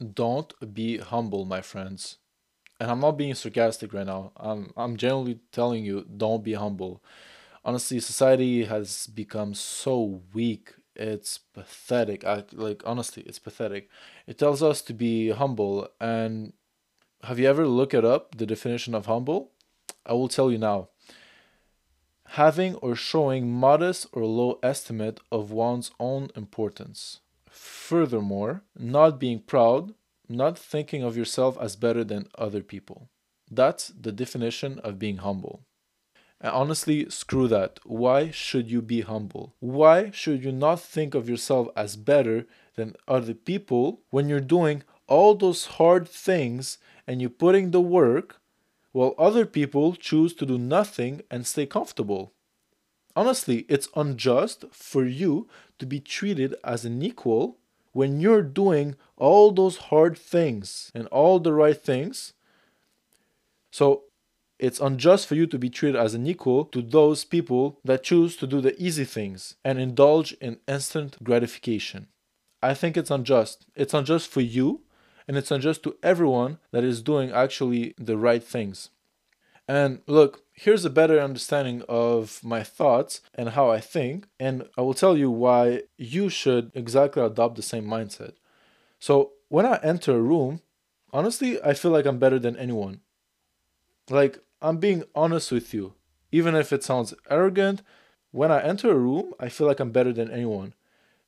don't be humble, my friends. And I'm not being sarcastic right now. I'm I'm generally telling you, don't be humble. Honestly, society has become so weak. It's pathetic. I, like honestly, it's pathetic. It tells us to be humble. And have you ever looked it up the definition of humble? I will tell you now. Having or showing modest or low estimate of one's own importance. Furthermore, not being proud, not thinking of yourself as better than other people. That's the definition of being humble. And honestly, screw that. Why should you be humble? Why should you not think of yourself as better than other people when you're doing all those hard things and you're putting the work while other people choose to do nothing and stay comfortable? Honestly, it's unjust for you to be treated as an equal when you're doing all those hard things and all the right things. So it's unjust for you to be treated as an equal to those people that choose to do the easy things and indulge in instant gratification. I think it's unjust. It's unjust for you and it's unjust to everyone that is doing actually the right things. And look, here's a better understanding of my thoughts and how I think, and I will tell you why you should exactly adopt the same mindset. So, when I enter a room, honestly, I feel like I'm better than anyone. Like, I'm being honest with you. Even if it sounds arrogant, when I enter a room, I feel like I'm better than anyone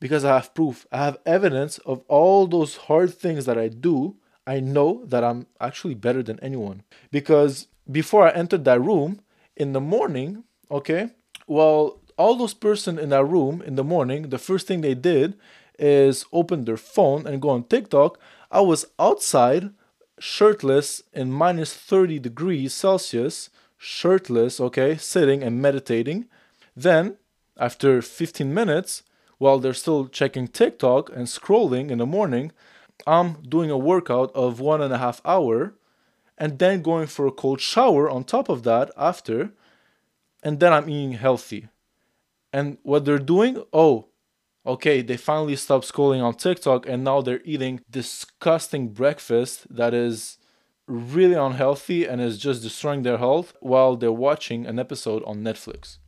because I have proof. I have evidence of all those hard things that I do. I know that I'm actually better than anyone because before I entered that room in the morning, okay, well, all those person in that room in the morning, the first thing they did is open their phone and go on TikTok. I was outside, shirtless in minus 30 degrees Celsius, shirtless, okay, sitting and meditating. Then, after 15 minutes, while they're still checking TikTok and scrolling in the morning, I'm doing a workout of one and a half hour and then going for a cold shower on top of that after, and then I'm eating healthy. And what they're doing, oh, okay, they finally stopped scrolling on TikTok and now they're eating disgusting breakfast that is really unhealthy and is just destroying their health while they're watching an episode on Netflix.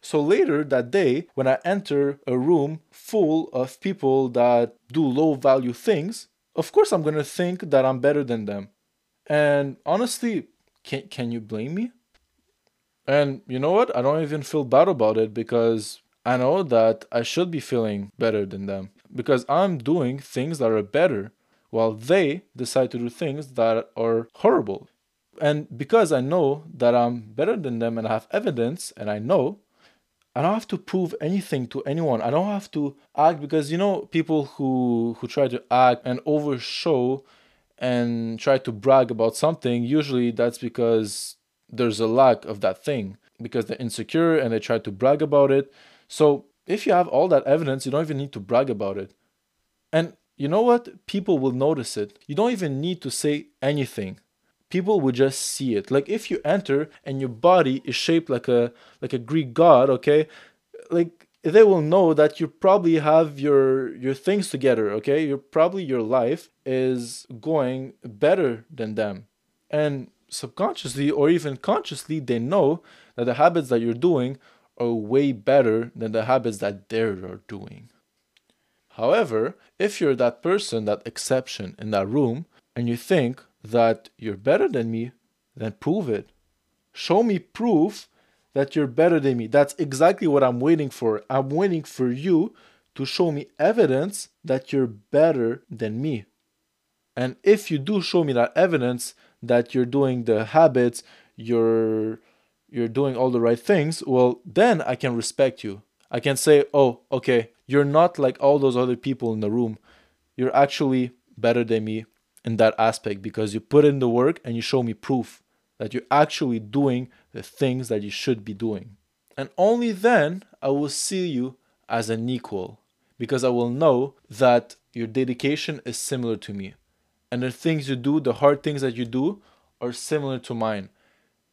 So later that day, when I enter a room full of people that do low value things, of course I'm gonna think that I'm better than them. And honestly, can can you blame me? And you know what? I don't even feel bad about it because I know that I should be feeling better than them because I'm doing things that are better while they decide to do things that are horrible. And because I know that I'm better than them and I have evidence and I know, I don't have to prove anything to anyone. I don't have to act because you know people who who try to act and overshow and try to brag about something, usually that's because there's a lack of that thing because they're insecure and they try to brag about it. So if you have all that evidence, you don't even need to brag about it. And you know what? People will notice it. You don't even need to say anything. People will just see it. Like if you enter and your body is shaped like a like a Greek god, okay? Like they will know that you probably have your your things together okay you're probably your life is going better than them and subconsciously or even consciously they know that the habits that you're doing are way better than the habits that they're doing however if you're that person that exception in that room and you think that you're better than me then prove it show me proof that you're better than me. That's exactly what I'm waiting for. I'm waiting for you to show me evidence that you're better than me. And if you do show me that evidence that you're doing the habits, you're you're doing all the right things, well, then I can respect you. I can say, "Oh, okay, you're not like all those other people in the room. You're actually better than me in that aspect because you put in the work and you show me proof that you're actually doing the things that you should be doing. And only then I will see you as an equal because I will know that your dedication is similar to me. And the things you do, the hard things that you do, are similar to mine.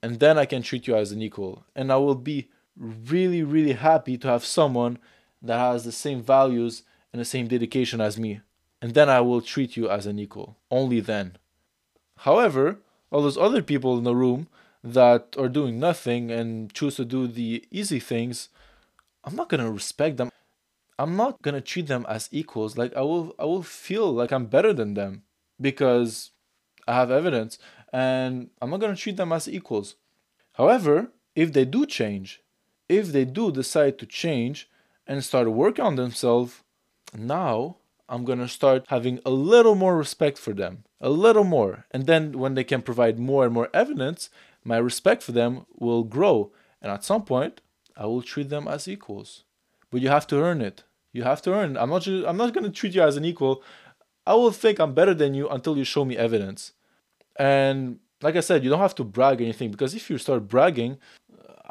And then I can treat you as an equal. And I will be really, really happy to have someone that has the same values and the same dedication as me. And then I will treat you as an equal. Only then. However, all those other people in the room that are doing nothing and choose to do the easy things, I'm not gonna respect them. I'm not gonna treat them as equals. Like I will I will feel like I'm better than them because I have evidence and I'm not gonna treat them as equals. However, if they do change, if they do decide to change and start working on themselves, now I'm gonna start having a little more respect for them, a little more. And then when they can provide more and more evidence, my respect for them will grow. And at some point, I will treat them as equals. But you have to earn it. You have to earn. I'm not. I'm not gonna treat you as an equal. I will think I'm better than you until you show me evidence. And like I said, you don't have to brag anything because if you start bragging,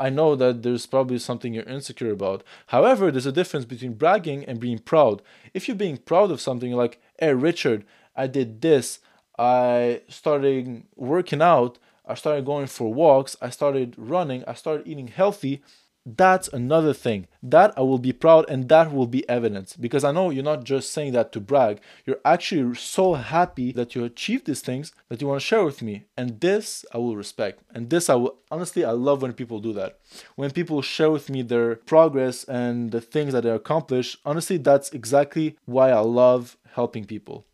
I know that there's probably something you're insecure about. However, there's a difference between bragging and being proud. If you're being proud of something, like, hey, Richard, I did this. I started working out. I started going for walks. I started running. I started eating healthy that's another thing. That i will be proud and that will be evidence. Because i know you're not just saying that to brag. You're actually so happy that you achieved these things that you want to share with me. And this i will respect. And this i will honestly i love when people do that. When people share with me their progress and the things that they accomplish honestly that's exactly why i love helping people.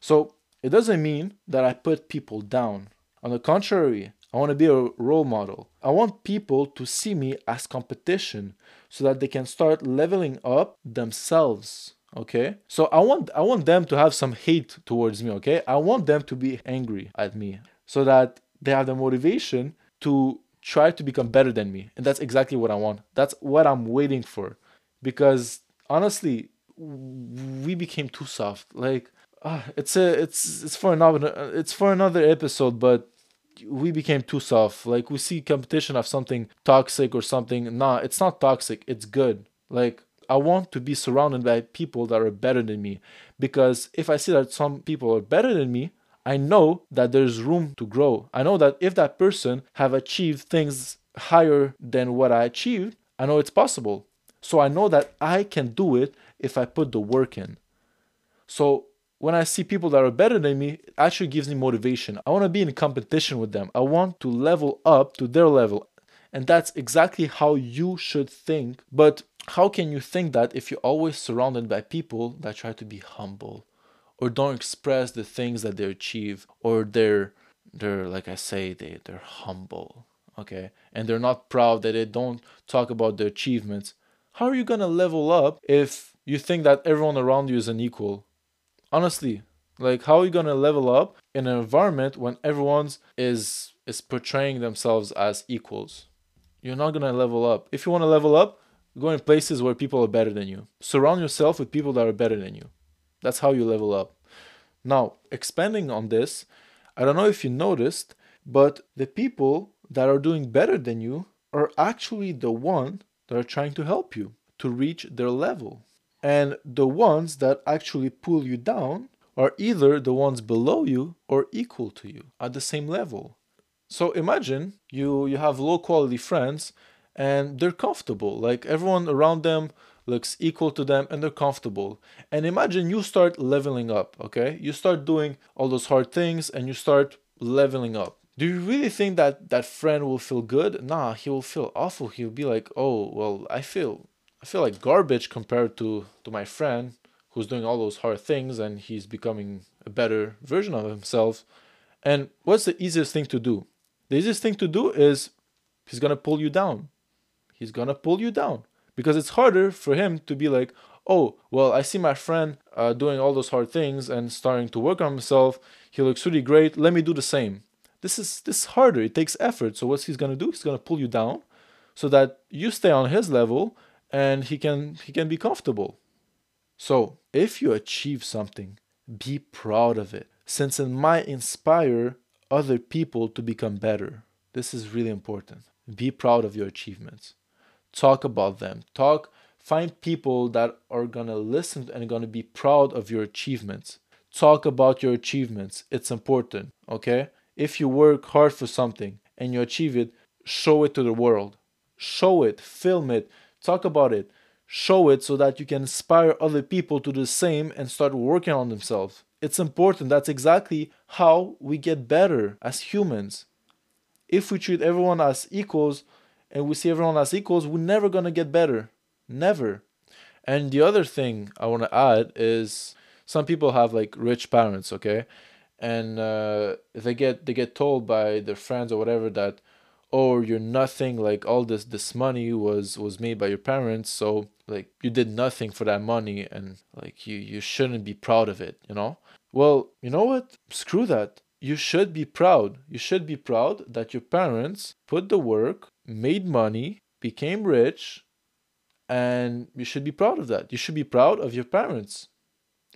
So it doesn't mean that i put people down. On the contrary I want to be a role model. I want people to see me as competition so that they can start leveling up themselves. Okay? So I want I want them to have some hate towards me, okay? I want them to be angry at me so that they have the motivation to try to become better than me. And that's exactly what I want. That's what I'm waiting for. Because honestly, we became too soft. Like uh, it's a it's it's for another it's for another episode, but we became too soft. Like we see competition of something toxic or something. Nah, it's not toxic. It's good. Like I want to be surrounded by people that are better than me because if I see that some people are better than me, I know that there's room to grow. I know that if that person have achieved things higher than what I achieved, I know it's possible. So I know that I can do it if I put the work in. So when I see people that are better than me, it actually gives me motivation. I want to be in competition with them. I want to level up to their level. And that's exactly how you should think. But how can you think that if you're always surrounded by people that try to be humble or don't express the things that they achieve or they're they're like I say they they're humble, okay? And they're not proud that they don't talk about their achievements. How are you going to level up if you think that everyone around you is an equal honestly like how are you gonna level up in an environment when everyone's is is portraying themselves as equals? You're not gonna level up. If you want to level up go in places where people are better than you. Surround yourself with people that are better than you. That's how you level up. Now expanding on this i don't know if you noticed but the people that are doing better than you are actually the one that are trying to help you to reach their level and the ones that actually pull you down are either the ones below you or equal to you at the same level. So imagine you you have low quality friends and they're comfortable. Like everyone around them looks equal to them and they're comfortable. And imagine you start leveling up, okay? You start doing all those hard things and you start leveling up. Do you really think that that friend will feel good? Nah, he will feel awful. He'll be like, "Oh, well, I feel I feel like garbage compared to to my friend who's doing all those hard things and he's becoming a better version of himself. And what's the easiest thing to do? The easiest thing to do is he's gonna pull you down. He's gonna pull you down because it's harder for him to be like, oh, well, I see my friend uh, doing all those hard things and starting to work on himself. He looks really great. Let me do the same. This is this is harder. It takes effort. So what's he's gonna do? He's gonna pull you down so that you stay on his level and he can he can be comfortable. So, if you achieve something, be proud of it since it might inspire other people to become better. This is really important. Be proud of your achievements. Talk about them. Talk find people that are going to listen and going to be proud of your achievements. Talk about your achievements. It's important, okay? If you work hard for something and you achieve it, show it to the world. Show it, film it, talk about it, show it so that you can inspire other people to do the same and start working on themselves. It's important. That's exactly how we get better as humans. If we treat everyone as equals and we see everyone as equals, we're never going to get better. Never. And the other thing I want to add is some people have like rich parents, okay? And uh, they get they get told by their friends or whatever that oh you're nothing like all this this money was was made by your parents so like you did nothing for that money and like you you shouldn't be proud of it you know? Well you know what? Screw that. You should be proud. You should be proud that your parents put the work made money became rich and you should be proud of that. You should be proud of your parents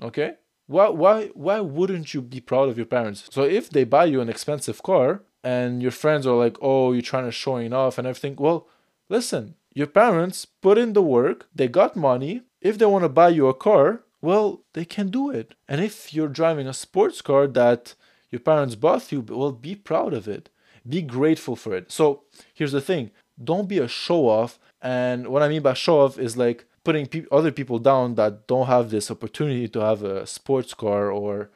okay? Why why why wouldn't you be proud of your parents? So if they buy you an expensive car and your friends are like, oh, you're trying to showing off and everything. Well, listen, your parents put in the work, they got money. If they want to buy you a car, well, they can do it. And if you're driving a sports car that your parents bought you, well, be proud of it. Be grateful for it. So here's the thing don't be a show off. And what I mean by show off is like putting pe- other people down that don't have this opportunity to have a sports car or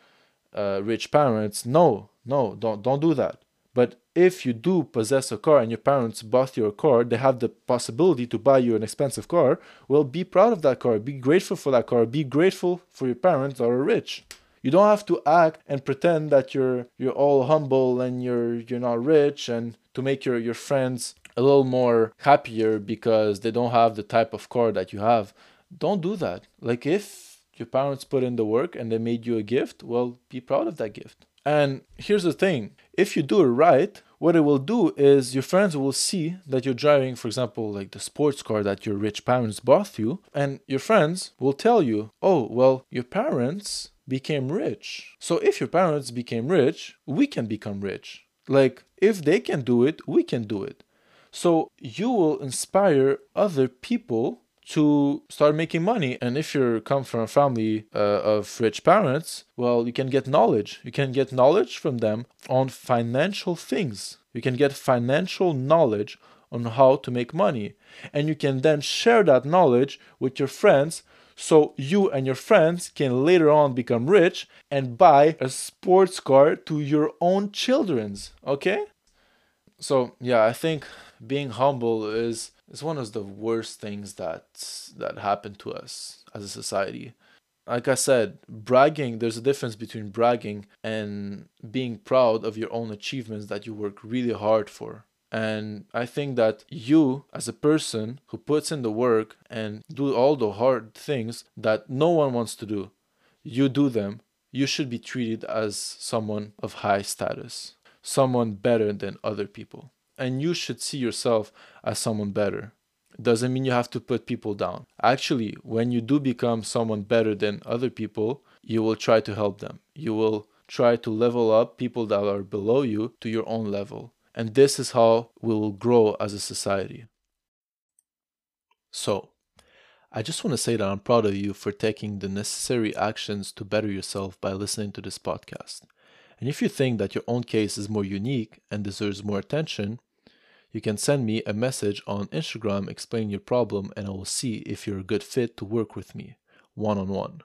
uh, rich parents. No, no, don't don't do that. But if you do possess a car and your parents bought you a car, they have the possibility to buy you an expensive car. Well, be proud of that car. Be grateful for that car. Be grateful for your parents that are rich. You don't have to act and pretend that you're you're all humble and you're you're not rich and to make your, your friends a little more happier because they don't have the type of car that you have. Don't do that. Like if your parents put in the work and they made you a gift, well, be proud of that gift. And here's the thing if you do it right, what it will do is your friends will see that you're driving, for example, like the sports car that your rich parents bought you, and your friends will tell you, oh, well, your parents became rich. So if your parents became rich, we can become rich. Like, if they can do it, we can do it. So you will inspire other people to start making money. And if you come from a family uh, of rich parents, well, you can get knowledge. You can get knowledge from them on financial things. You can get financial knowledge on how to make money. And you can then share that knowledge with your friends so you and your friends can later on become rich and buy a sports car to your own children's. Okay? So, yeah, I think being humble is is one of the worst things that that happened to us as a society. Like I said, bragging, there's a difference between bragging and being proud of your own achievements that you work really hard for. And I think that you, as a person who puts in the work and do all the hard things that no one wants to do, you do them, you should be treated as someone of high status, someone better than other people and you should see yourself as someone better. Doesn't mean you have to put people down. Actually, when you do become someone better than other people, you will try to help them. You will try to level up people that are below you to your own level. And this is how we will grow as a society. So, I just want to say that I'm proud of you for taking the necessary actions to better yourself by listening to this podcast. And if you think that your own case is more unique and deserves more attention, you can send me a message on Instagram explaining your problem and I will see if you're a good fit to work with me one on one.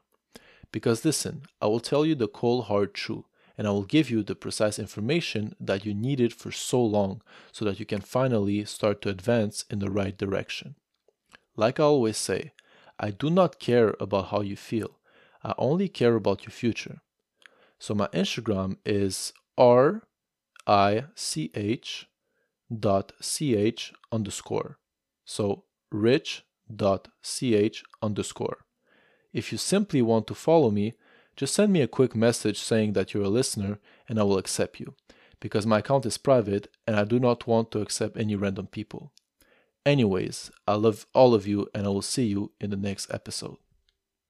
Because listen, I will tell you the cold hard truth and I will give you the precise information that you needed for so long so that you can finally start to advance in the right direction. Like I always say, I do not care about how you feel, I only care about your future. So my Instagram is R I C H dot ch underscore. So rich dot ch underscore. If you simply want to follow me, just send me a quick message saying that you're a listener and I will accept you, because my account is private and I do not want to accept any random people. Anyways, I love all of you and I will see you in the next episode.